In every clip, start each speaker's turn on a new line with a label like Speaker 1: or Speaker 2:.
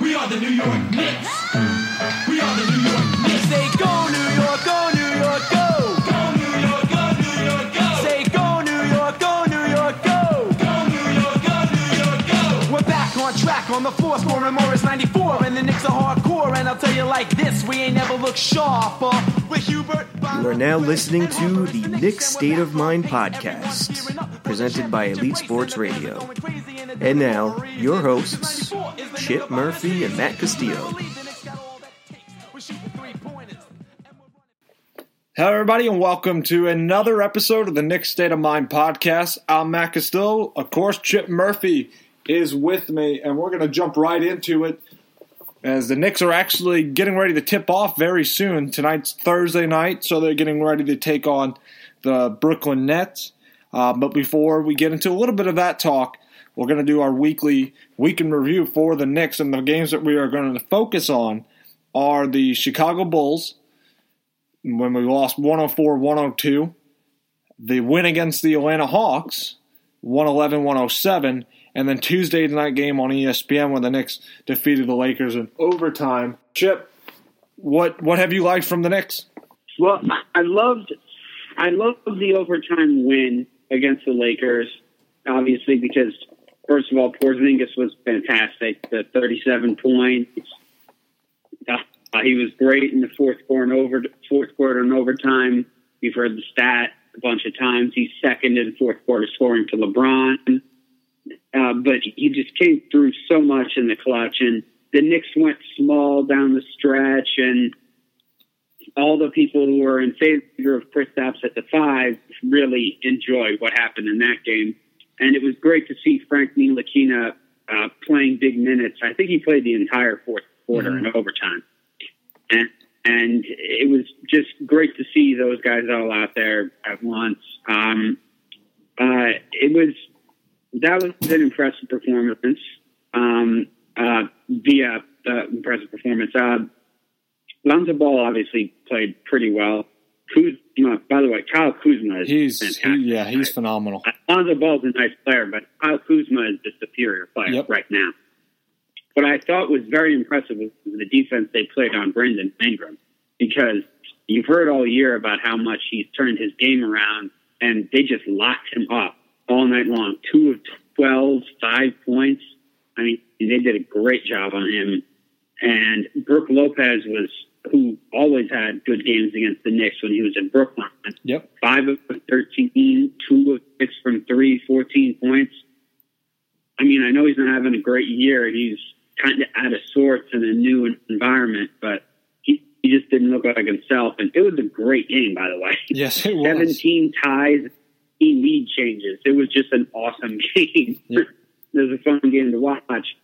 Speaker 1: We are the New York Knicks. We are the New York Knicks.
Speaker 2: Say go New York, go New York, go.
Speaker 1: Go New York, go New York, go.
Speaker 2: Say go New York, go New York, go.
Speaker 1: Go New York, go New York, go.
Speaker 2: We're back on track on the floor, scoring Morris 94, and the Knicks are hardcore. And I'll tell you like this, we ain't never looked sharper. Uh. With Hubert.
Speaker 3: You are now listening to the Knicks State of Mind podcast, presented by Elite Sports Radio. And now, your hosts, Chip Murphy and Matt Castillo.
Speaker 4: Hello, everybody, and welcome to another episode of the Knicks State of Mind podcast. I'm Matt Castillo. Of course, Chip Murphy is with me, and we're going to jump right into it as the Knicks are actually getting ready to tip off very soon. Tonight's Thursday night, so they're getting ready to take on the Brooklyn Nets. Uh, but before we get into a little bit of that talk, we're going to do our weekly weekend review for the Knicks, and the games that we are going to focus on are the Chicago Bulls when we lost 104 102, the win against the Atlanta Hawks 111 107, and then Tuesday night game on ESPN when the Knicks defeated the Lakers in overtime. Chip, what what have you liked from the Knicks?
Speaker 5: Well, I loved, I loved the overtime win against the Lakers. Obviously, because first of all, Porzingis was fantastic. The 37 points. Uh, he was great in the fourth quarter and over fourth quarter and overtime. You've heard the stat a bunch of times. He's second in fourth quarter scoring to LeBron. Uh, but he just came through so much in the clutch, and the Knicks went small down the stretch, and all the people who were in favor of Kristaps at the five really enjoyed what happened in that game. And it was great to see Frank Ntilikina uh, playing big minutes. I think he played the entire fourth quarter
Speaker 4: Mhm.
Speaker 5: in overtime. And, and it was just great to see those guys all out there at once. Um, uh, it was that was an impressive performance. Um, uh, via uh, impressive performance. Uh, Lonzo Ball obviously played pretty well. Kuzma, by the way, Kyle Kuzma is
Speaker 4: He's
Speaker 5: fantastic.
Speaker 4: he, yeah, he's phenomenal.
Speaker 5: Uh, Lonzo Ball's a nice player, but Kyle Kuzma is the superior player
Speaker 4: Yep.
Speaker 5: right now. What I thought was very impressive was the defense they played on Brandon Ingram because you've heard all year about how much he's turned his game around, and they just locked him up all night long. Two of 12, five points. I mean, they did a great job on him. And Brooke Lopez was who always had good games against the Knicks when he was in Brooklyn
Speaker 4: Yep.
Speaker 5: five of 13, two of six from three, 14 points. I mean, I know he's not having a great year. He's kind of out of sorts in a new environment, but he, he just didn't look like himself. And it was a great game, by the way.
Speaker 4: Yes, it was.
Speaker 5: 17 ties, 18 lead changes. It was just an awesome game.
Speaker 4: Yep.
Speaker 5: it was a fun game to watch.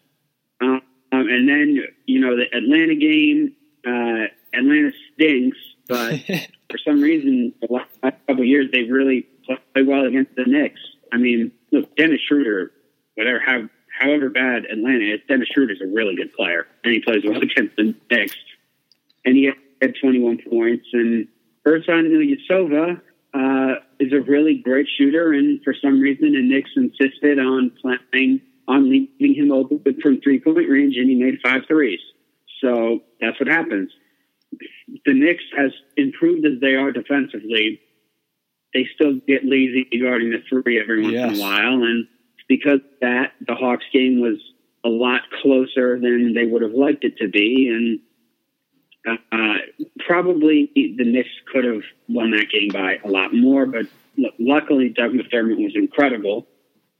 Speaker 5: Um, and then, you know, the Atlanta game, uh, Atlanta stinks, but for some reason, the last couple of years, they've really played well against the Knicks. I mean, look, Dennis Schroeder, whatever, how, however bad Atlanta is, Dennis Schroeder's a really good player, and he plays well against the Knicks. And he had 21 points. And Ersan Ilyasova uh, is a really great shooter, and for some reason, the Knicks insisted on playing on leaving him open from three point range, and he made five threes. So that's what happens the Knicks, as improved as they are defensively, they still get lazy guarding the three every once in a while. And because of that, the Hawks game was a lot closer than they would have liked it to be. And uh, probably the Knicks could have won that game by a lot more. But luckily, Doug McDermott was incredible.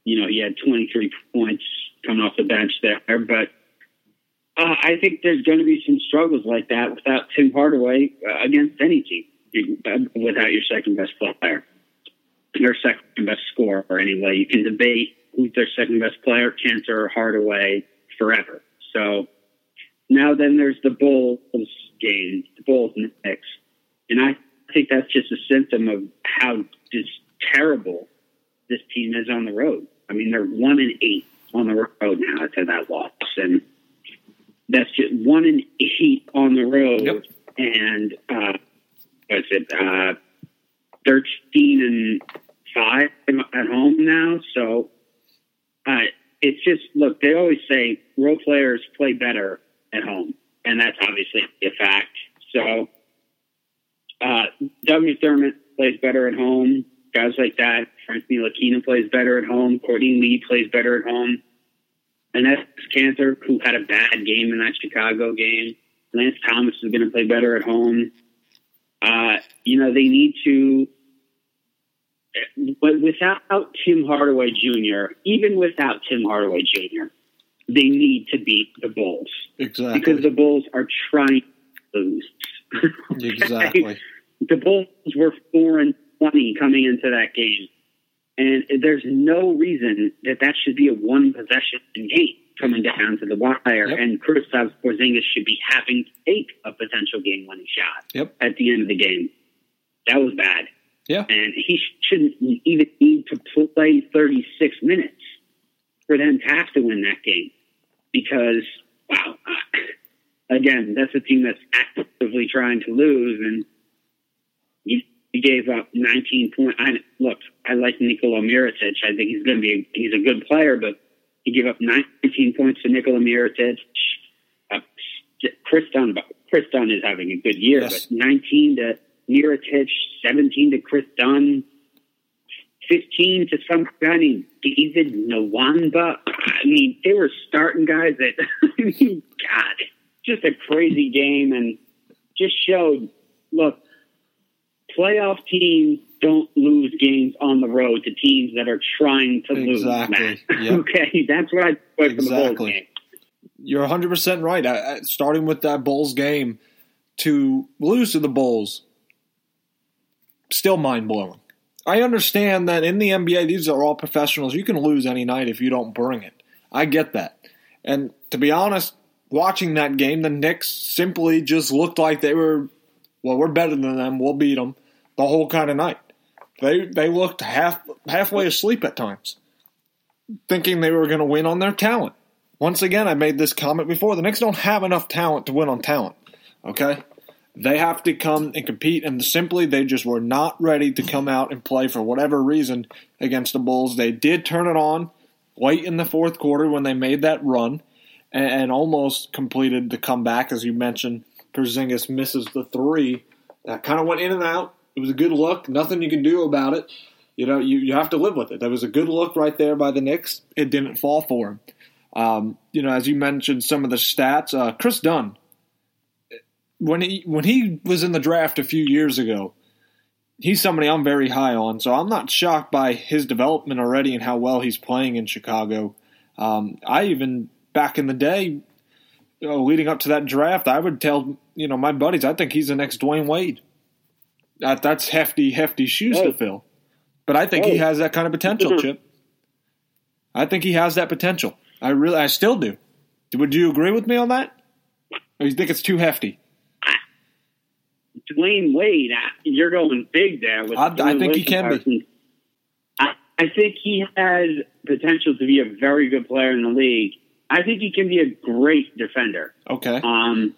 Speaker 5: You know, he had 23 points coming off the bench there. But uh, I think there's going to be some struggles like that without Tim Hardaway uh, against any team, uh, without your second best player, their second best scorer. Anyway, you can debate who's their second best player, Kanter or Hardaway, forever. So now then there's the Bulls game, the Bulls Knicks, and I think that's just a symptom of how just terrible this team is on the road. I mean, they're one and eight on the road now to that loss, and that's just one and eight on the road,
Speaker 4: Yep.
Speaker 5: and uh, what's it, uh, thirteen and five at home now. So uh, it's just look. They always say role players play better at home, and that's obviously a fact. So, uh, Doug McDermott plays better at home. Guys like that. Frank Ntilikina plays better at home. Courtney Lee plays better at home. And that's Kanter, who had a bad game in that Chicago game. Lance Thomas is going to play better at home. Uh, you know, they need to, but without Tim Hardaway Jr., even without Tim Hardaway Jr., they need to beat the Bulls
Speaker 4: Exactly.
Speaker 5: because the Bulls are trying to lose.
Speaker 4: exactly.
Speaker 5: the Bulls were four and twenty coming into that game, and there's no reason that that should be a one possession game coming down to the wire.
Speaker 4: Yep.
Speaker 5: And Kristaps Porzingis should be having to take a potential game winning shot
Speaker 4: Yep.
Speaker 5: at the end of the game. That was bad,
Speaker 4: Yeah.
Speaker 5: and he shouldn't even need to play 36 minutes for them to have to win that game because wow. Uh, again, that's a team that's actively trying to lose, and he, gave up 19 points. I, look, I like Nikola Mirotic. I think he's going to be a, he's a good player, but he gave up 19 points to Nikola Mirotic. Uh, Kris Dunn, but Kris Dunn is having a good year,
Speaker 4: Yes.
Speaker 5: but 19 to Mirotic, 17 to Chris Dunn, 15 to some guy named David Nwaba. I mean, they were starting guys that, I mean, God, just a crazy game and just showed, look, playoff teams don't lose games on the road to teams that are trying to lose.
Speaker 4: Exactly. Yep.
Speaker 5: okay, that's what I put from the Bulls
Speaker 4: Exactly.
Speaker 5: game.
Speaker 4: You're 100% right. I, I, starting with that Bulls game to lose to the Bulls, still mind blowing. I understand that in the NBA, these are all professionals. You can lose any night if you don't bring it. I get that. And to be honest, watching that game, the Knicks simply just looked like they were, well, we're better than them. We'll beat them the whole kind of night. They they looked half halfway asleep at times, thinking they were going to win on their talent. Once again, I made this comment before. The Knicks don't have enough talent to win on talent. Okay? They have to come and compete, and simply they just were not ready to come out and play for whatever reason against the Bulls. They did turn it on late in the fourth quarter when they made that run and, and almost completed the comeback, as you mentioned. Porzingis misses the three. That kind of went in and out. It was a good look. Nothing you can do about it. You know, you, you have to live with it. That was a good look right there by the Knicks. It didn't fall for him. Um, you know, as you mentioned, some of the stats. Uh, Kris Dunn, when he when he was in the draft a few years ago, he's somebody I'm very high on. So I'm not shocked by his development already and how well he's playing in Chicago. Um, I even back in the day, you know, leading up to that draft, I would tell you know my buddies, I think he's the next Dwyane Wade. That, that's hefty, hefty shoes to fill. But I think he has that kind of potential, Chip. I think he has that potential. I really, I still do. Would you agree with me on that? Or you think it's too hefty?
Speaker 5: Dwyane Wade, you're going big there. With
Speaker 4: I- I think he
Speaker 5: Dwyane
Speaker 4: can be.
Speaker 5: I, I think he has potential to be a very good player in the league. I think he can be a great defender.
Speaker 4: Okay.
Speaker 5: Um,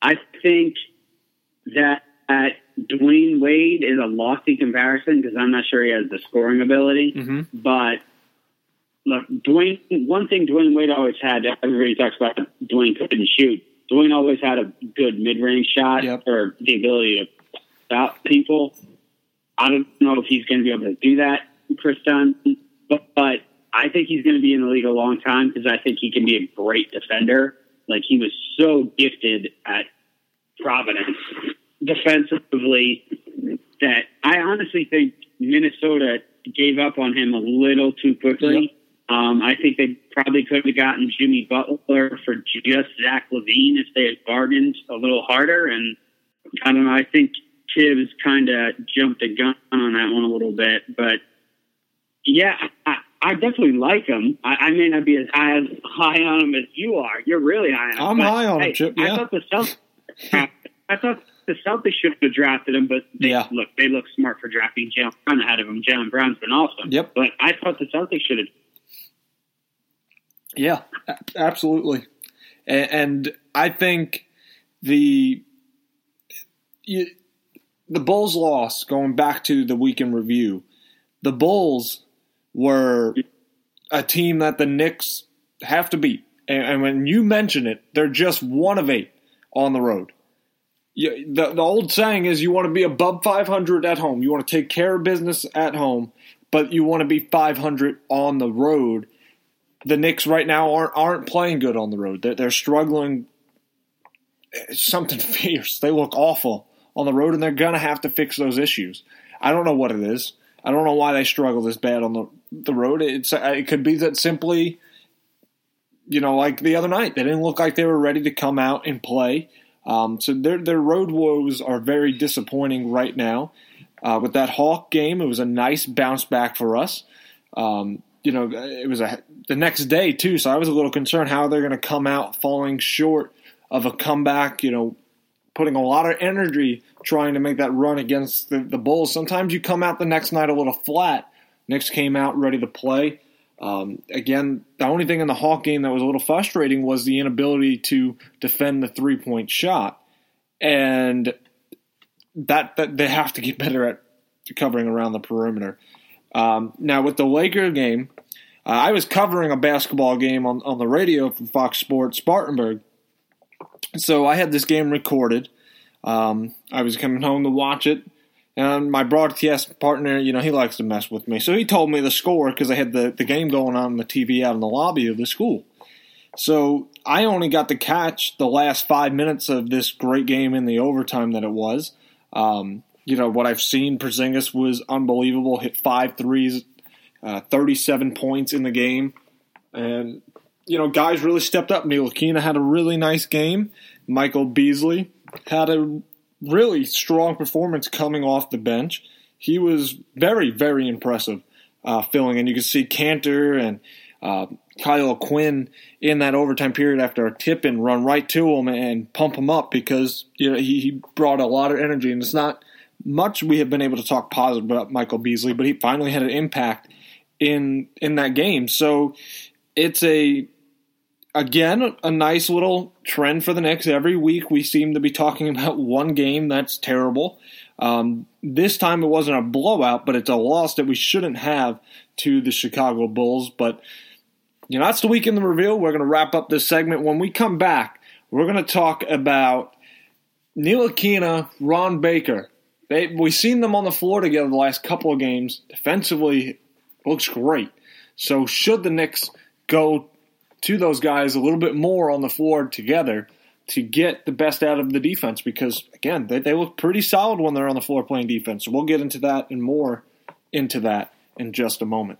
Speaker 5: I think that uh, Dwyane Wade is a lofty comparison because I'm not sure he has the scoring ability.
Speaker 4: Mhm.
Speaker 5: But look, Dwyane. One thing Dwyane Wade always had. Everybody talks about Dwyane couldn't shoot. Dwyane always had a good mid-range shot
Speaker 4: Yep.
Speaker 5: or the ability to stop people. I don't know if he's going to be able to do that, Kris Dunn, but, but I think he's going to be in the league a long time because I think he can be a great defender. Like he was so gifted at Providence defensively that I honestly think Minnesota gave up on him a little too quickly. Um, I think they probably could have gotten Jimmy Butler for just Zach LaVine if they had bargained a little harder. And I don't know. I think Thibs kind of jumped the gun on that one a little bit, but yeah, I, I definitely like him. I, I may not be as high as high on him as you are. You're really high on him.
Speaker 4: I'm high on him,
Speaker 5: hey,
Speaker 4: Chip,
Speaker 5: I
Speaker 4: yeah.
Speaker 5: thought the Celtics. I thought the Celtics should have drafted him, but they,
Speaker 4: Yeah.
Speaker 5: look, they look smart for drafting Jaylen Brown ahead of him. Jaylen Brown's been awesome.
Speaker 4: Yep.
Speaker 5: But I thought the Celtics should have.
Speaker 4: Yeah, absolutely. And, and I think the you, the Bulls loss going back to the weekend review. The Bulls were a team that the Knicks have to beat. And, and when you mention it, they're just one of eight on the road. You, the, the old saying is you want to be above 500 at home. You want to take care of business at home, but you want to be 500 on the road. The Knicks right now aren't aren't playing good on the road. They're, they're struggling. Something fierce. They look awful on the road, and they're gonna have to fix those issues. I don't know what it is. I don't know why they struggle this bad on the the road. It's it could be that simply, you know, like the other night, they didn't look like they were ready to come out and play. Um, so their their road woes are very disappointing right now. Uh, with that Hawk game, it was a nice bounce back for us. Um, you know, it was a the next day too, so I was a little concerned how they're going to come out falling short of a comeback. You know, putting a lot of energy trying to make that run against the, the Bulls. Sometimes you come out the next night a little flat. Knicks came out ready to play. Um, again, the only thing in the Hawk game that was a little frustrating was the inability to defend the three point shot, and that, that they have to get better at covering around the perimeter. Um, now with the Laker game, uh, I was covering a basketball game on, on the radio for Fox Sports Spartanburg, so I had this game recorded. Um, I was coming home to watch it, and my broadcast partner, you know, he likes to mess with me. So he told me the score because I had the, the game going on on the TV out in the lobby of the school. So I only got to catch the last five minutes of this great game in the overtime that it was. Um, you know, what I've seen, Porzingis was unbelievable, hit five threes, uh, 37 points in the game. And, you know, guys really stepped up. Ntilikina had a really nice game. Michael Beasley had a really strong performance coming off the bench. He was very, very impressive uh, filling, and you can see Kanter and uh, Kyle O'Quinn in that overtime period after a tip and run right to him and pump him up because you know he, he brought a lot of energy, and it's not much we have been able to talk positive about Michael Beasley, but he finally had an impact in in that game. So it's a again, a nice little trend for the Knicks. Every week we seem to be talking about one game that's terrible. Um, this time it wasn't a blowout, but it's a loss that we shouldn't have to the Chicago Bulls. But, you know, that's the week in the reveal. We're going to wrap up this segment. When we come back, we're going to talk about Ntilikina, Ron Baker. They, we've seen them on the floor together the last couple of games. Defensively, looks great. So should the Knicks go to those guys a little bit more on the floor together to get the best out of the defense because again they, they look pretty solid when they're on the floor playing defense so we'll get into that and more into that in just a moment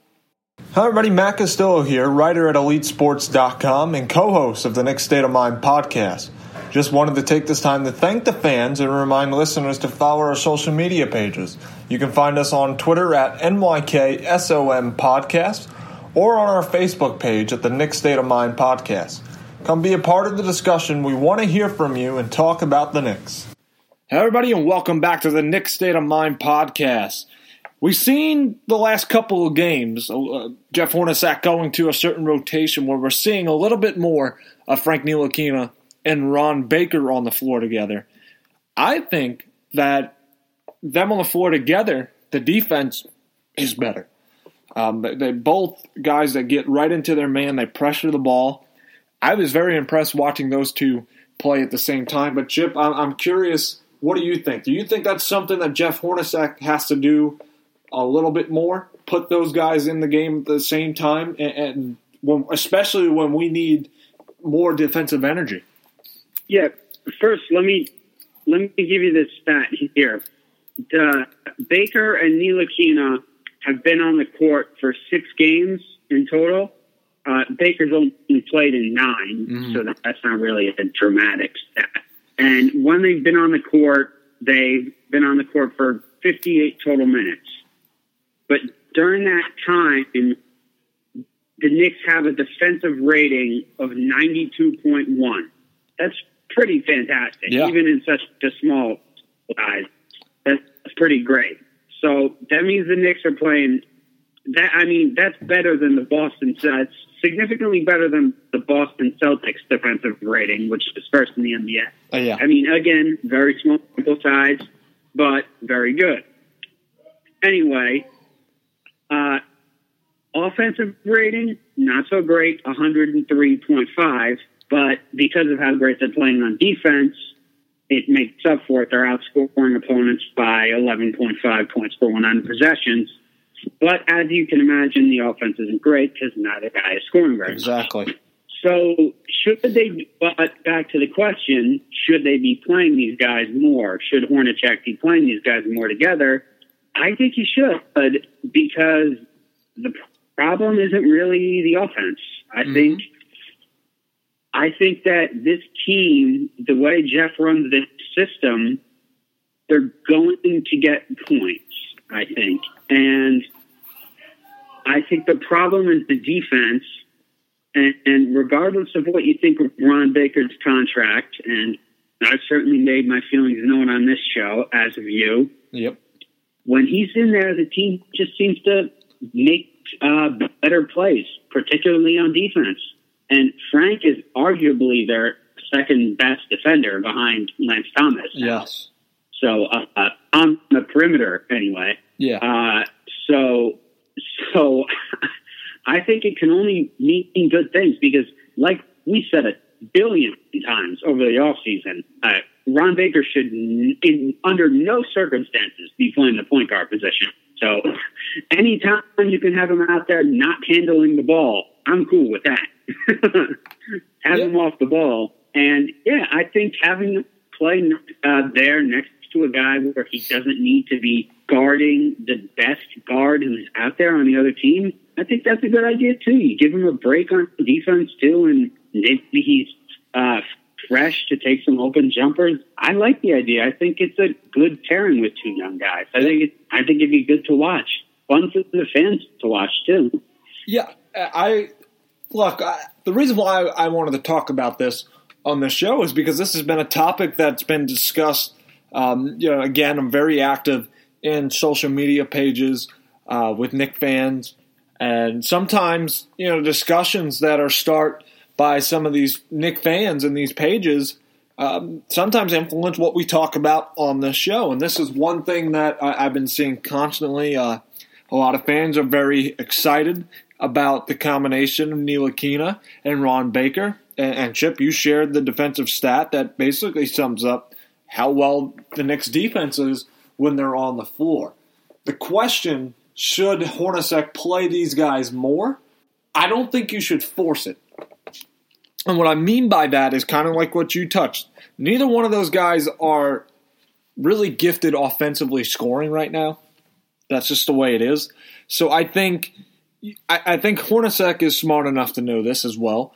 Speaker 4: Hi everybody, Matt Castillo here, writer at EliteSports.com and co-host of the Knicks State of Mind podcast. Just wanted to take this time to thank the fans and remind listeners to follow our social media pages. You can find us on Twitter at NYKSOM Podcast or on our Facebook page at the Knicks State of Mind podcast. Come be a part of the discussion. We want to hear from you and talk about the Knicks. Hey everybody, and welcome back to the Knicks State of Mind podcast. We've seen the last couple of games, uh, Jeff Hornacek going to a certain rotation where we're seeing a little bit more of Frank Ntilikina and Ron Baker on the floor together. I think that them on the floor together, the defense is better. Um, they, they both guys that get right into their man. They pressure the ball. I was very impressed watching those two play at the same time. But Chip, I'm, I'm curious. What do you think? Do you think that's something that Jeff Hornacek has to do a little bit more? Put those guys in the game at the same time, and, and when, especially when we need more defensive energy.
Speaker 5: Yeah. First, let me let me give you this stat here. The Baker and Ntilikina have been on the court for six games in total. Uh, Baker's only played in 9
Speaker 4: Mm-hmm.
Speaker 5: so that's not really a dramatic stat. And when they've been on the court, they've been on the court for 58 total minutes. But during that time, the Knicks have a defensive rating of 92.1. That's pretty fantastic,
Speaker 4: Yeah.
Speaker 5: even in such a small size. That's pretty great. So that means the Knicks are playing. That I mean, that's better than the Boston. That's significantly better than the Boston Celtics defensive rating, which is first in the NBA.
Speaker 4: Uh, yeah.
Speaker 5: I mean, again, very small sample size, but very good. Anyway, uh, Offensive rating, not so great, 103.5. But because of how great they're playing on defense, it makes up for it. They're outscoring opponents by 11.5 points per 100 possessions. But as you can imagine, the offense isn't great because neither guy is scoring very much.
Speaker 4: Exactly.
Speaker 5: So should they? But back to the question: Should they be playing these guys more? Should Hornacek be playing these guys more together? I think he should, because the problem isn't really the offense. I mm-hmm. think. I think that this team, the way Jeff runs this system, they're going to get points. I think, and I think the problem is the defense. And, and regardless of what you think of Ron Baker's contract, and I've certainly made my feelings known on this show, as of you,
Speaker 4: Yep.
Speaker 5: when he's in there, the team just seems to make uh, better plays, particularly on defense. And Frank is arguably their second best defender behind Lance Thomas.
Speaker 4: Yes.
Speaker 5: So uh, uh, on the perimeter, anyway.
Speaker 4: Yeah.
Speaker 5: Uh, so, so I think it can only mean good things because, like we said a billion times over the offseason, uh, Ron Baker should, in under no circumstances, be playing the point guard position. So, anytime you can have him out there not handling the ball, I'm cool with that. have him off the ball, and yeah, I think having him play uh, there next to a guy where he doesn't need to be guarding the best guard who's out there on the other team, I think that's a good idea too. You give him a break on defense too, and maybe he's uh, fresh to take some open jumpers. I like the idea. I think it's a good pairing with two young guys. I think it, I think it'd be good to watch. Fun for the fans to watch too.
Speaker 4: Yeah, I look. I, the reason why I wanted to talk about this on the show is because this has been a topic that's been discussed. Um, you know, again, I'm very active in social media pages uh, with Knick fans, and sometimes you know discussions that are start by some of these Knick fans in these pages. Um, sometimes influence what we talk about on this show, and this is one thing that I, I've been seeing constantly. Uh, a lot of fans are very excited about the combination of Ntilikina and Ron Baker. And, and Chip, you shared the defensive stat that basically sums up how well the Knicks defense is when they're on the floor. The question should Hornacek play these guys more? I don't think you should force it. And what I mean by that is kind of like what you touched. Neither one of those guys are really gifted offensively scoring right now. That's just the way it is. So I think I, I think Hornacek is smart enough to know this as well.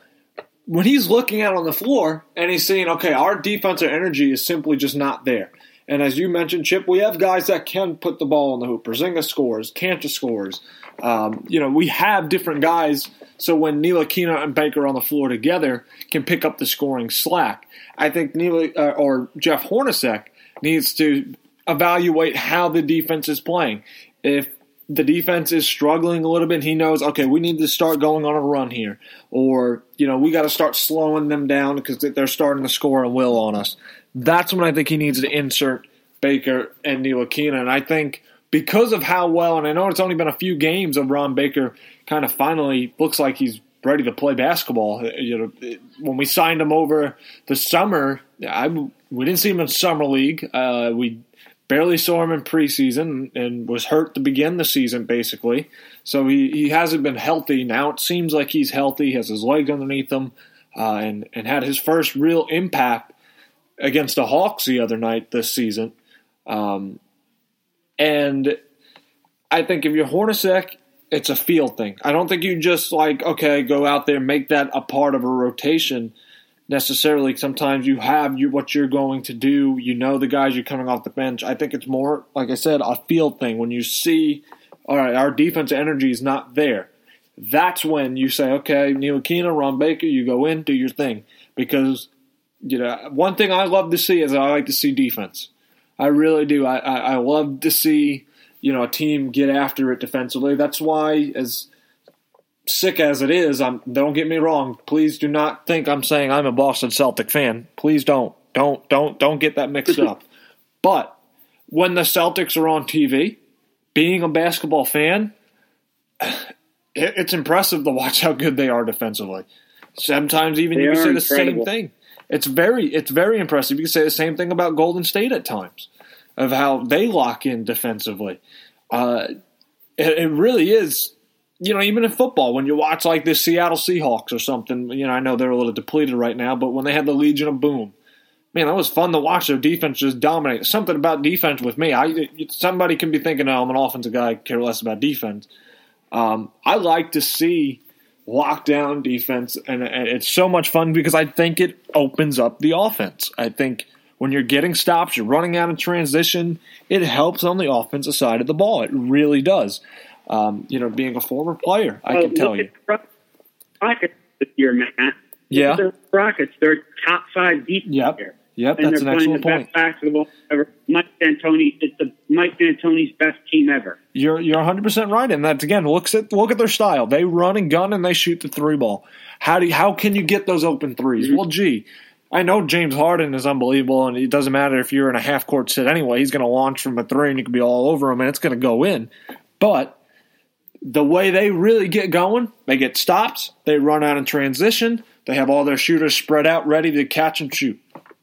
Speaker 4: When he's looking out on the floor and he's seeing, okay, our defensive energy is simply just not there. And as you mentioned, Chip, we have guys that can put the ball in the hoop. Porzingis scores, Kanter scores. Um, you know, we have different guys. So when Ntilikina and Baker on the floor together, can pick up the scoring slack. I think Neil uh, or Jeff Hornacek needs to evaluate how the defense is playing. If the defense is struggling a little bit, he knows, okay, we need to start going on a run here. Or, you know, we got to start slowing them down because they're starting to score a will on us. That's when I think he needs to insert Baker and Ntilikina. And I think because of how well, and I know it's only been a few games of Ron Baker kind of finally looks like he's ready to play basketball. You know, when we signed him over the summer, I, we didn't see him in summer league. Uh, we barely saw him in preseason and was hurt to begin the season, basically. So he, he hasn't been healthy. Now it seems like he's healthy, has his leg underneath him, uh, and, and had his first real impact against the Hawks the other night this season. Um, and I think if you're Hornacek, it's a field thing. I don't think you just like, okay, go out there, make that a part of a rotation necessarily. Sometimes you have what you're going to do. You know the guys you're coming off the bench. I think it's more, like I said, a field thing. When you see, all right, our defense energy is not there. That's when you say, okay, Ntilikina, Ron Baker, you go in, do your thing. Because, you know, one thing I love to see is I like to see defense. I really do. I, I, I love to see, you know, a team get after it defensively. That's why, as sick as it is, I'm, don't get me wrong. Please do not think I'm saying I'm a Boston Celtic fan. Please don't. Don't don't don't get that mixed up. But when the Celtics are on TV, being a basketball fan, it, it's impressive to watch how good they are defensively. Sometimes even
Speaker 5: They
Speaker 4: you can say the same thing. It's very it's very impressive. You can say the same thing about Golden State at times of how they lock in defensively. Uh, it, it really is. You know, even in football, when you watch like the Seattle Seahawks or something, you know, I know they're a little depleted right now, but when they had the Legion of Boom, man, that was fun to watch their defense just dominate. Something about defense with me. I somebody can be thinking, "Oh, I'm an offensive guy, I care less about defense." Um, I like to see lockdown defense, and, and it's so much fun because I think it opens up the offense. I think when you're getting stops, you're running out of transition, it helps on the offensive side of the ball. It really does. Um, you know, being a former player, I can tell you.
Speaker 5: Rockets this year, Matt.
Speaker 4: Yeah.
Speaker 5: the Rockets. They're top five defense
Speaker 4: Yep.
Speaker 5: here.
Speaker 4: Yep,
Speaker 5: and
Speaker 4: that's an excellent
Speaker 5: the
Speaker 4: point.
Speaker 5: best basketball ever. Mike D'Antoni, it's the Mike D'Antoni's best team ever.
Speaker 4: You're you're 100 percent right, and that's again looks at look at their style. They run and gun and they shoot the three ball. How do you, how can you get those open 3s Well, gee, I know James Harden is unbelievable, and it doesn't matter if you're in a half court sit anyway. He's going to launch from a three, and you can be all over him, and it's going to go in. But the way they really get going, they get stops, they run out in transition, they have all their shooters spread out, ready to catch and shoot.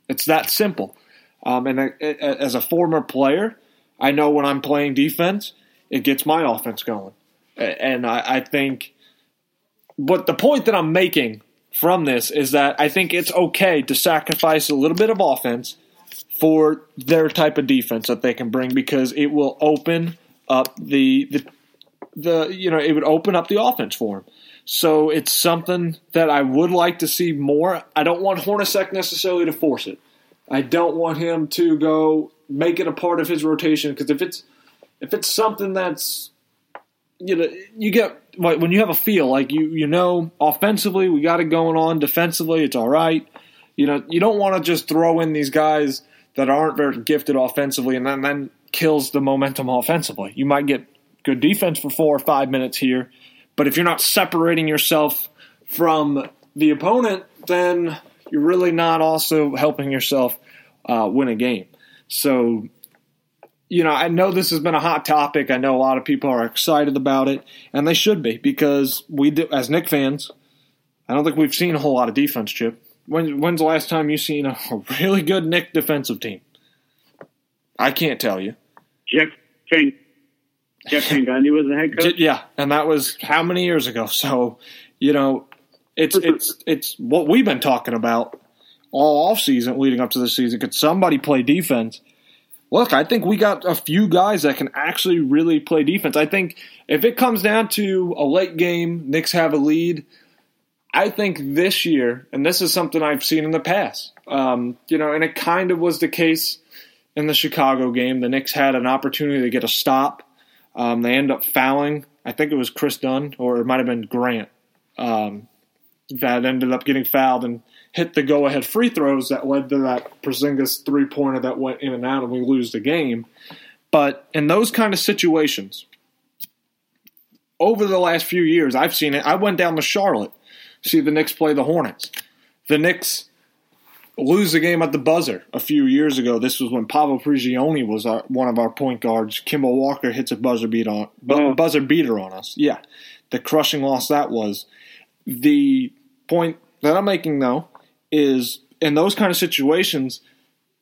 Speaker 4: It's that simple. Um, and as a former player, I know when I'm playing defense, it gets my offense going. And I, I think, but the point that I'm making from this is that I think it's okay to sacrifice a little bit of offense for their type of defense that they can bring because it will open up the the the you know it would open up the offense for him. So it's something that I would like to see more. I don't want Hornacek necessarily to force it. I don't want him to go make it a part of his rotation because if it's if it's something that's you know you get when you have a feel like you you know offensively we got it going on defensively it's all right you know you don't want to just throw in these guys that aren't very gifted offensively and then then kills the momentum offensively you might get good defense for four or five minutes here but if you're not separating yourself from the opponent then you're really not also helping yourself uh, win a game so you know, I know this has been a hot topic. I know a lot of people are excited about it, and they should be because we, do, as Knick fans, I don't think we've seen a whole lot of defense. Chip, when, when's the last time you've seen a, really good Knick defensive team? I can't tell you.
Speaker 5: Jeff Van, Jeff Van Gundy was the head coach.
Speaker 4: Yeah, and that was how many years ago? So, you know, it's it's it's what we've been talking about all off season leading up to the season. Could somebody play defense? Look, I think we got a few guys that can actually really play defense. I think if it comes down to a late game, Knicks have a lead. I think this year, and this is something I've seen in the past, um, you know, and it kind of was the case in the Chicago game. The Knicks had an opportunity to get a stop. Um, they end up fouling. I think it was Kris Dunn, or it might have been Grant, um, that ended up getting fouled and hit the go-ahead free throws that led to that Porzingis three-pointer that went in and out, and we lose the game. But in those kind of situations, over the last few years, I've seen it. I went down to Charlotte, see the Knicks play the Hornets. The Knicks lose the game at the buzzer a few years ago. This was when Pablo Prigioni was our, one of our point guards. Kemba Walker hits a buzzer beat on bu-
Speaker 5: Oh.
Speaker 4: buzzer beater on us. Yeah, the crushing loss that was. The point that I'm making though is in those kind of situations,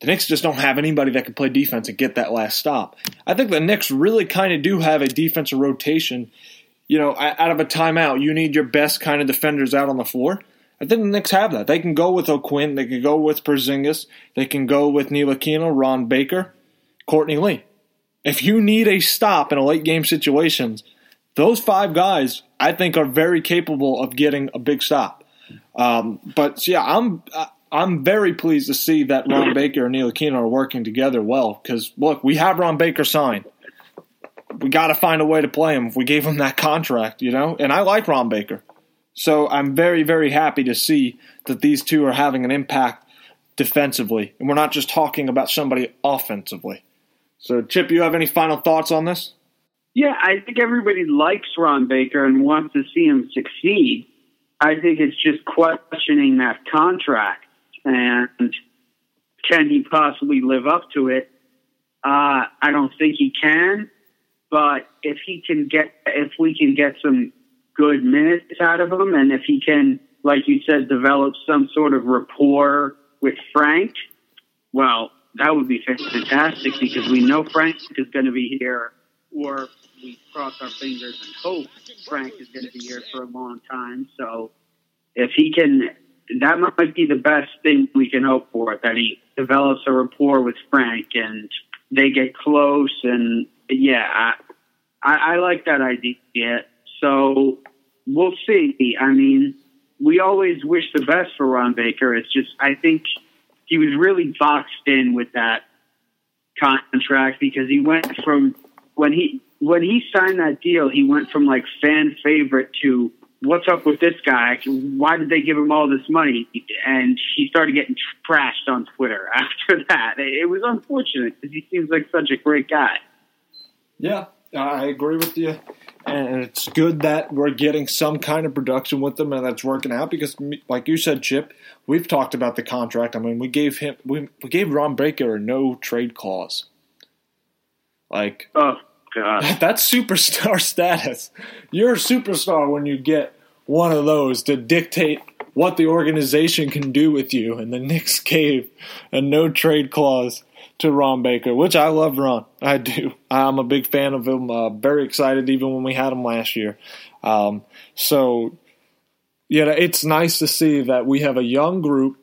Speaker 4: the Knicks just don't have anybody that can play defense and get that last stop. I think the Knicks really kind of do have a defensive rotation. You know, out of a timeout, you need your best kind of defenders out on the floor. I think the Knicks have that. They can go with O'Quinn. They can go with Porzingis. They can go with Ntilikina, Ron Baker, Courtney Lee. If you need a stop in a late game situation, those five guys I think are very capable of getting a big stop. Um, but yeah, I'm I'm very pleased to see that Ron Baker and Ntilikina are working together well. Because look, we have Ron Baker signed. We got to find a way to play him if we gave him that contract, you know. And I like Ron Baker. So I'm very, very happy to see that these two are having an impact defensively. And we're not just talking about somebody offensively. So, Chip, you have any final thoughts on this?
Speaker 5: Yeah, I think everybody likes Ron Baker and wants to see him succeed. I think it's just questioning that contract and can he possibly live up to it? Uh, I don't think he can, but if he can get, if we can get some good minutes out of him, and if he can, like you said, develop some sort of rapport with Frank, well, that would be fantastic because we know Frank is going to be here, or we cross our fingers and hope Frank is going to be here for a long time. So if he can, that might be the best thing we can hope for that he develops a rapport with Frank and they get close. And yeah, I, I, like that idea. So we'll see. I mean, we always wish the best for Ron Baker. It's just, I think he was really boxed in with that contract because he went from when he when he signed that deal, he went from like fan favorite to what's up with this guy? Why did they give him all this money? And he started getting trashed on Twitter after that. It was unfortunate because he seems like such a great guy.
Speaker 4: Yeah, I agree with you. And it's good that we're getting some kind of production with them and that's working out because, like you said, Chip, we've talked about the contract. I mean, we gave him, we, we gave Ron Baker a no trade clause. Like,
Speaker 5: oh, God.
Speaker 4: That's superstar status. You're a superstar when you get one of those to dictate what the organization can do with you. And the Knicks gave a no trade clause to Ron Baker, which I love Ron. I do. I'm a big fan of him. Uh, very excited even when we had him last year. Um, so, yeah, it's nice to see that we have a young group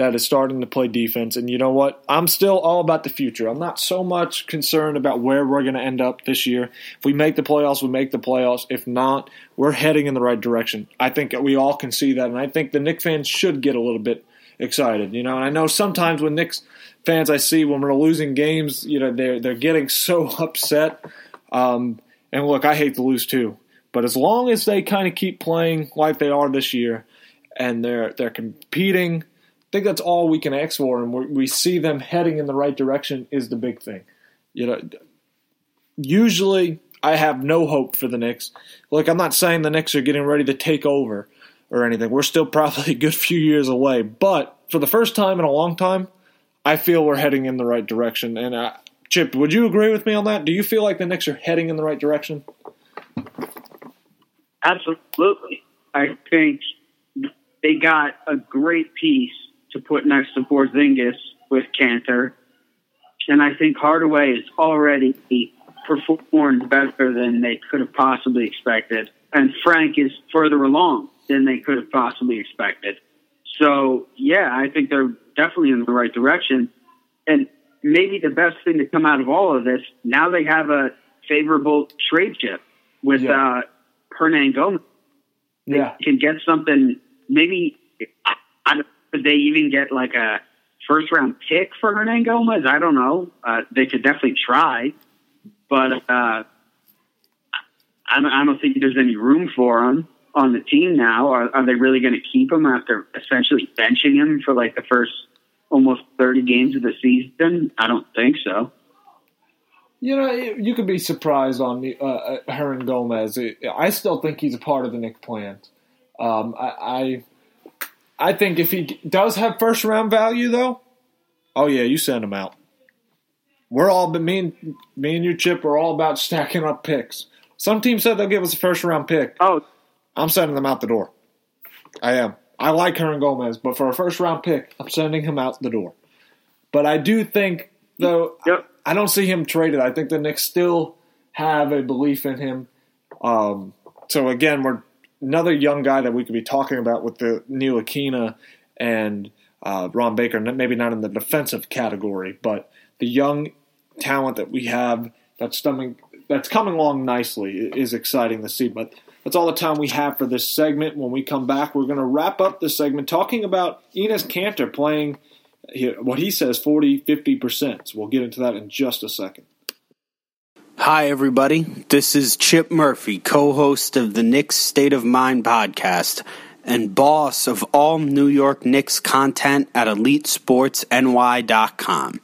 Speaker 4: that is starting to play defense. And you know what? I'm still all about the future. I'm not so much concerned about where we're going to end up this year. If we make the playoffs, we make the playoffs. If not, we're heading in the right direction. I think we all can see that. And I think the Knicks fans should get a little bit excited. You know, and I know sometimes when Knicks fans I see when we're losing games, you know, they're they're getting so upset. Um, and look, I hate to lose too. But as long as they kind of keep playing like they are this year, and they're they're competing think that's all we can ask for, and we see them heading in the right direction is the big thing. You know, usually I have no hope for the Knicks. Like I'm not saying the Knicks are getting ready to take over or anything. We're still probably a good few years away, but for the first time in a long time, I feel we're heading in the right direction. And uh, Chip, would you agree with me on that? Do you feel like the Knicks are heading in the right direction?
Speaker 5: Absolutely. I think they got a great piece to put next to Porzingis with Kanter. And I think Hardaway has already performed better than they could have possibly expected. And Frank is further along than they could have possibly expected. So, yeah, I think they're definitely in the right direction. And maybe the best thing to come out of all of this, now they have a favorable trade chip with yeah. uh, Hernangomez. They yeah. can get something, maybe, I, I don't could they even get like a first round pick for Hernangomez? I don't know. Uh, they could definitely try, but uh, I, I don't think there's any room for him on the team now. Are, are they really going to keep him after essentially benching him for like the first almost 30 games of the season? I don't think so.
Speaker 4: You know, you could be surprised on the, uh, uh Hernangomez. I still think he's a part of the Knick plant. Um, I, I think if he does have first round value, though, oh yeah, you send him out. We're all, but me and me and you, Chip, are all about stacking up picks. Some teams said they'll give us a first round pick.
Speaker 5: Oh,
Speaker 4: I'm sending them out the door. I am. I like Hernangomez, but for a first round pick, I'm sending him out the door. But I do think, though, yep. I, I don't see him traded. I think the Knicks still have a belief in him. Um, so again, we're another young guy that we could be talking about with the Ntilikina and uh, Ron Baker, maybe not in the defensive category, but the young talent that we have that's coming that's coming along nicely is exciting to see. But that's all the time we have for this segment. When we come back, we're going to wrap up this segment talking about Enes Kanter playing what he says 40, 50%. So we'll get into that in just a second.
Speaker 6: Hi, everybody. This is Chip Murphy, co host of the Knicks State of Mind podcast and boss of all New York Knicks content at EliteSportsNY.com.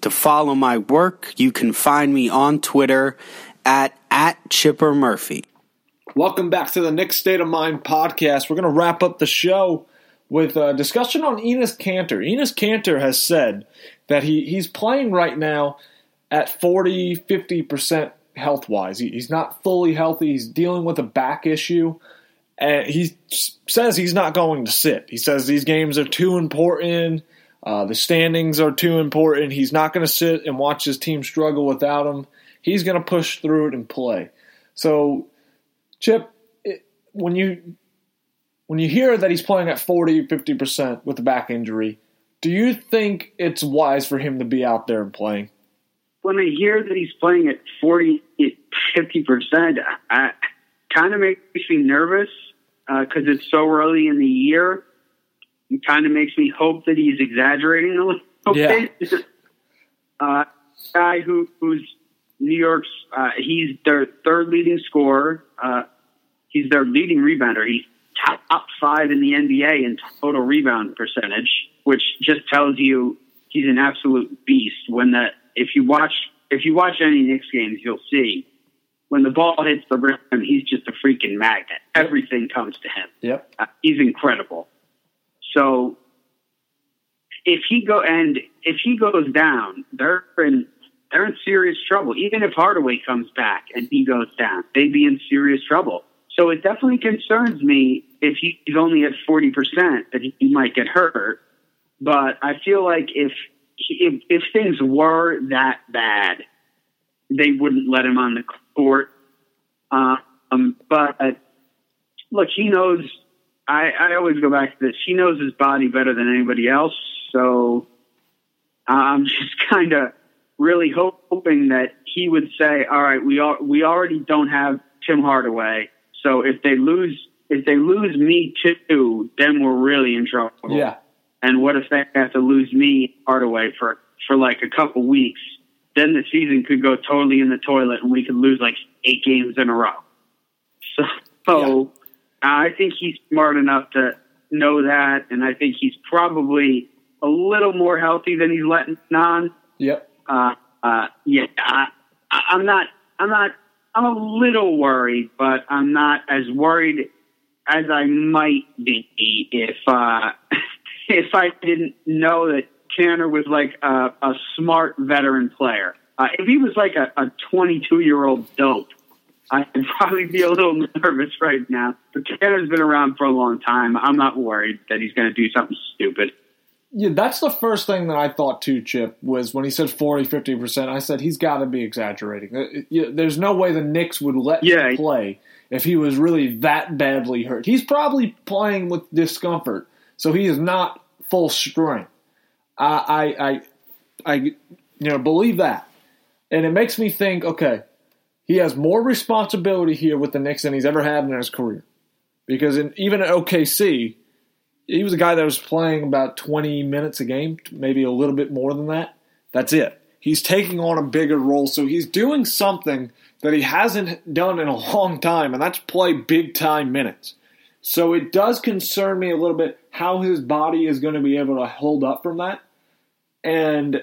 Speaker 6: To follow my work, you can find me on Twitter at, at Chipper Murphy.
Speaker 4: Welcome back to the Knicks State of Mind podcast. We're going to wrap up the show with a discussion on Enes Kanter. Enes Kanter has said that he, he's playing right now at 40, 50% health wise. He, he's not fully healthy. He's dealing with a back issue. And he says he's not going to sit. He says these games are too important. Uh, the standings are too important. He's not going to sit and watch his team struggle without him. He's going to push through it and play. So, Chip, it, when you when you hear that he's playing at 40, 50% with a back injury, do you think it's wise for him to be out there and playing?
Speaker 5: When I hear that he's playing at 40, 50%, I kind of makes me nervous because it's so early in the year. It kind of makes me hope that he's exaggerating a little
Speaker 4: Yeah.
Speaker 5: bit. uh, guy who, who's New York's, uh, he's their third leading scorer. Uh, he's their leading rebounder. He's top, five in the NBA in total rebound percentage, which just tells you he's an absolute beast. When the if you watch if you watch any Knicks games, you'll see when the ball hits the rim, he's just a freaking magnet. Everything comes to him.
Speaker 4: Yep.
Speaker 5: Uh, he's incredible. So if he go and if he goes down, they're in they're in serious trouble. Even if Hardaway comes back and he goes down, they'd be in serious trouble. So it definitely concerns me if he's only at forty percent that he might get hurt. But I feel like if if, if things were that bad, they wouldn't let him on the court. Um, but uh, look, he knows. I, I always go back to this. He knows his body better than anybody else. So I'm just kind of really hoping that he would say, "All right, we are we already don't have Tim Hardaway. So if they lose if they lose me too, then we're really in trouble."
Speaker 4: Yeah.
Speaker 5: And what if they have to lose me Hardaway for for like a couple weeks? Then the season could go totally in the toilet, and we could lose like eight games in a row. So, so I think he's smart enough to know that, and I think he's probably a little more healthy than he's letting on.
Speaker 4: Yep.
Speaker 5: Uh, uh, yeah, I- I'm not. I'm not. I'm a little worried, but I'm not as worried as I might be if uh, if I didn't know that Kanter was like a, a smart veteran player. Uh, if he was like a, a 22 year old dope, I'd probably be a little nervous right now. But Kanter's been around for a long time. I'm not worried that he's going to do something stupid.
Speaker 4: Yeah, that's the first thing that I thought too, Chip, was when he said 40, 50%. I said, he's got to be exaggerating. Uh, There's no way the Knicks would let
Speaker 5: Yeah.
Speaker 4: him play if he was really that badly hurt. He's probably playing with discomfort, so he is not full strength. I, I, I, I you know, believe that. And it makes me think, okay, he has more responsibility here with the Knicks than he's ever had in his career. Because in, even at OKC, he was a guy that was playing about 20 minutes a game, maybe a little bit more than that. That's it. He's taking on a bigger role, so he's doing something that he hasn't done in a long time, and that's play big time minutes. So it does concern me a little bit how his body is going to be able to hold up from that. And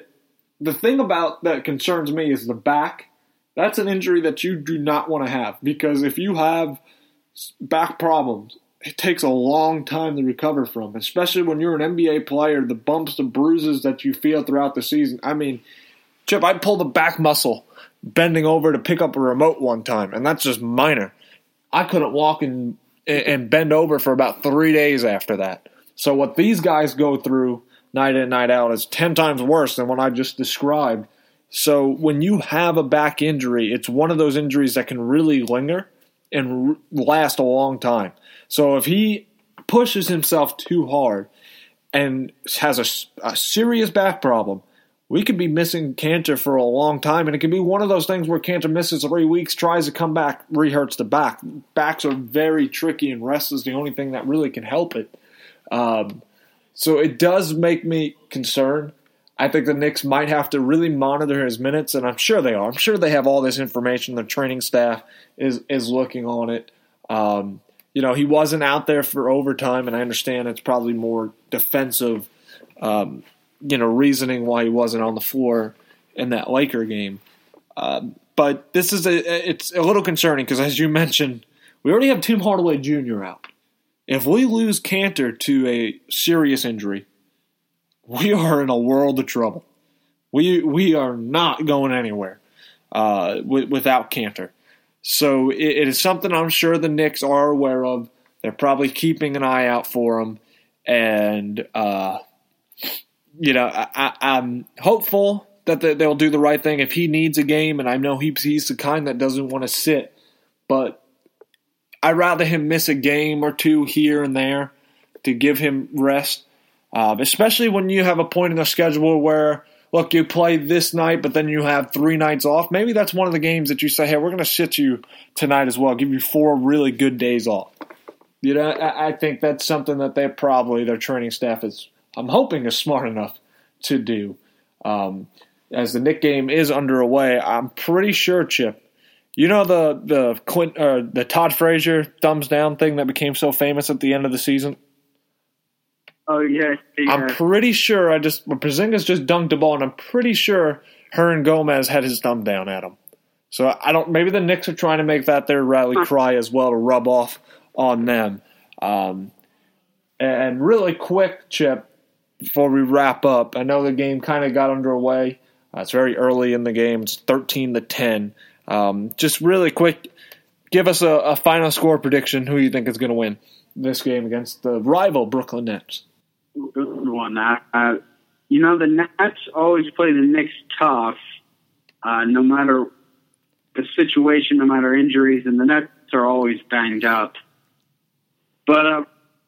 Speaker 4: the thing about that concerns me is the back. That's an injury that you do not want to have because if you have back problems, it takes a long time to recover from, especially when you're an NBA player. The bumps, the bruises that you feel throughout the season. I mean, Chip, I pulled a back muscle bending over to pick up a remote one time, and that's just minor. I couldn't walk and and bend over for about three days after that. So what these guys go through night in night out is ten times worse than what I just described. So when you have a back injury, it's one of those injuries that can really linger and last a long time. So if he pushes himself too hard and has a serious back problem, we could be missing Kanter for a long time, and it could be one of those things where Kanter misses three weeks, tries to come back, rehurts the back. Backs are very tricky, and rest is the only thing that really can help it. Um, so it does make me concerned. I think the Knicks might have to really monitor his minutes, and I'm sure they are. I'm sure they have all this information. Their training staff is is looking on it. Um, you know, he wasn't out there for overtime, and I understand it's probably more defensive, um, you know, reasoning why he wasn't on the floor in that Laker game. Um, but this is a it's a little concerning because, as you mentioned, we already have Tim Hardaway Jr. out. If we lose Kanter to a serious injury, we are in a world of trouble. We we are not going anywhere. uh, w- without Kanter. So it, it is something I'm sure the Knicks are aware of. They're probably keeping an eye out for him, and uh, you know I, I'm hopeful that they- they'll do the right thing if he needs a game, and I know he, he's the kind that doesn't want to sit, but I'd rather him miss a game or two here and there to give him rest, um, especially when you have a point in the schedule where look you play this night, but then you have three nights off. Maybe that's one of the games that you say, hey, we're going to sit you tonight as well, give you four really good days off. You know, I, I think that's something that they probably their training staff is. I'm hoping is smart enough to do. Um, as the Knick game is underway, I'm pretty sure Chip. You know the the Quint, uh, the Todd Frazier thumbs down thing that became so famous at the end of the season.
Speaker 5: Oh yeah, yeah.
Speaker 4: I'm pretty sure I just Porzingis just dunked a ball, and I'm pretty sure Hernangomez had his thumb down at him. So I don't. Maybe the Knicks are trying to make that their rally cry as well to rub off on them. Um, and really quick, Chip, before we wrap up, I know the game kind of got underway. Uh, it's very early in the game. It's 13 to 10. Um, just really quick, give us a, a final score prediction. Who you think is going to win this game against the rival Brooklyn Nets?
Speaker 5: good one. Uh, uh, you know, the Nets always play the Knicks tough, uh, no matter the situation, no matter injuries, and the Nets are always banged up. But uh,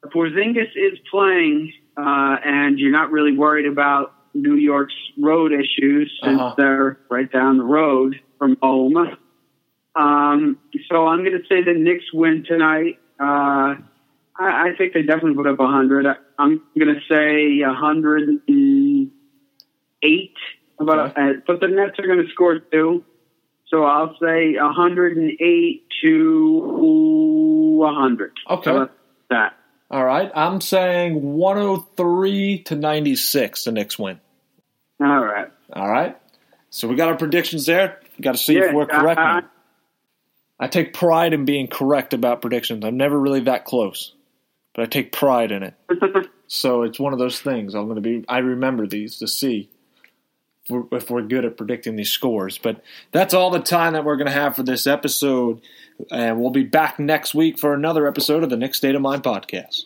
Speaker 5: Porzingis is playing, uh, and you're not really worried about New York's road issues since
Speaker 4: Uh-huh.
Speaker 5: they're right down the road from home. Um, so I'm going to say the Knicks win tonight. Uh, I, I think they definitely put up 100. I, I'm going to say 108. About
Speaker 4: Okay.
Speaker 5: uh, but the Nets are going to score two. So I'll say 108 to 100.
Speaker 4: Okay.
Speaker 5: About that.
Speaker 4: All right, I'm saying 103 to 96. The Knicks win.
Speaker 5: All right.
Speaker 4: All right. So we got our predictions there. We got to see if we're correct.
Speaker 5: I- I-
Speaker 4: I take pride in being correct about predictions. I'm never really that close, but I take pride in it. So it's one of those things. I'm going to be. I remember these to see if we're good at predicting these scores. But that's all the time that we're going to have for this episode, and we'll be back next week for another episode of the Knick State of Mind podcast.